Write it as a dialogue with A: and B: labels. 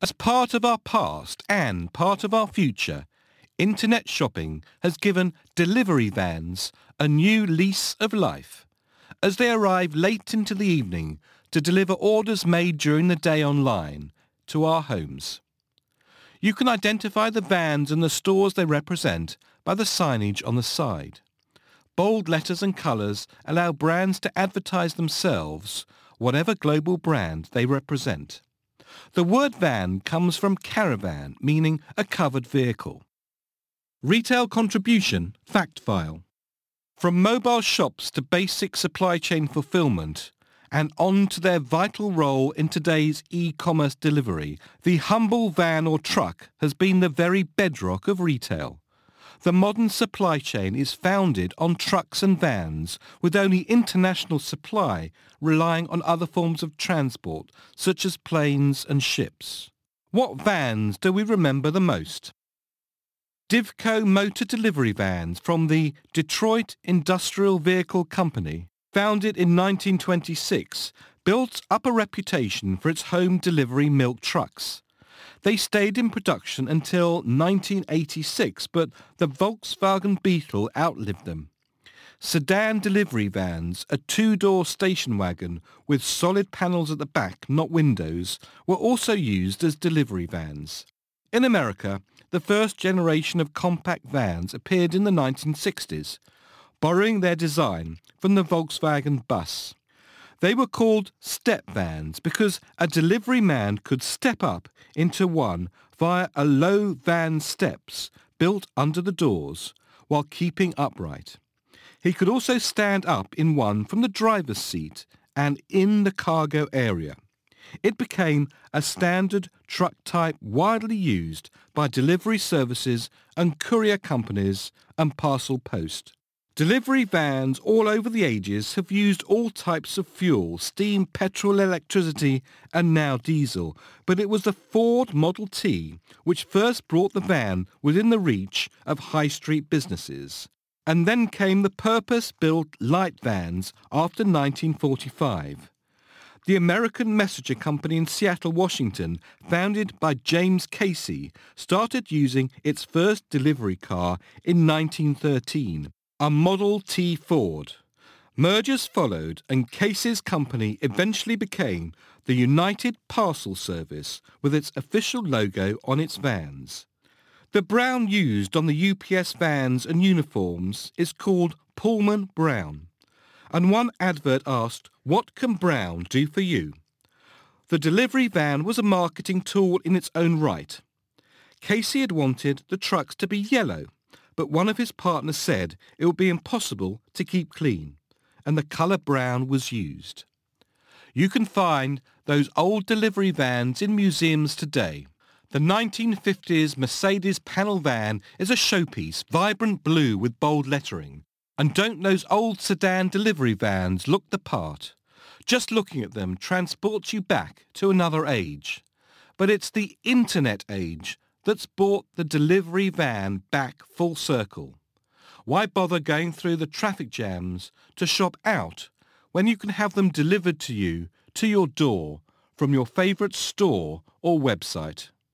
A: As part of our past and part of our future, internet shopping has given delivery vans a new lease of life as they arrive late into the evening to deliver orders made during the day online to our homes. You can identify the vans and the stores they represent by the signage on the side. Bold letters and colours allow brands to advertise themselves, whatever global brand they represent. The word van comes from caravan, meaning a covered vehicle. Retail contribution fact file. From mobile shops to basic supply chain fulfillment and on to their vital role in today's e-commerce delivery, the humble van or truck has been the very bedrock of retail. The modern supply chain is founded on trucks and vans, with only international supply relying on other forms of transport, such as planes and ships. What vans do we remember the most? Divco motor delivery vans from the Detroit Industrial Vehicle Company, founded in 1926, built up a reputation for its home delivery milk trucks. They stayed in production until 1986, but the Volkswagen Beetle outlived them. Sedan delivery vans, a two-door station wagon with solid panels at the back, not windows, were also used as delivery vans. In America, the first generation of compact vans appeared in the 1960s, borrowing their design from the Volkswagen bus. They were called step vans because a delivery man could step up into one via a low van steps built under the doors while keeping upright. He could also stand up in one from the driver's seat and in the cargo area. It became a standard truck type widely used by delivery services and courier companies and parcel post. Delivery vans all over the ages have used all types of fuel, steam, petrol, electricity and now diesel, but it was the Ford Model T which first brought the van within the reach of high street businesses. And then came the purpose-built light vans after 1945. The American Messenger Company in Seattle, Washington, founded by James Casey, started using its first delivery car in 1913 a Model T Ford. Mergers followed and Casey's company eventually became the United Parcel Service with its official logo on its vans. The brown used on the UPS vans and uniforms is called Pullman Brown. And one advert asked, what can brown do for you? The delivery van was a marketing tool in its own right. Casey had wanted the trucks to be yellow but one of his partners said it would be impossible to keep clean, and the colour brown was used. You can find those old delivery vans in museums today. The 1950s Mercedes panel van is a showpiece, vibrant blue with bold lettering. And don't those old sedan delivery vans look the part? Just looking at them transports you back to another age. But it's the internet age that's brought the delivery van back full circle. Why bother going through the traffic jams to shop out when you can have them delivered to you to your door from your favourite store or website?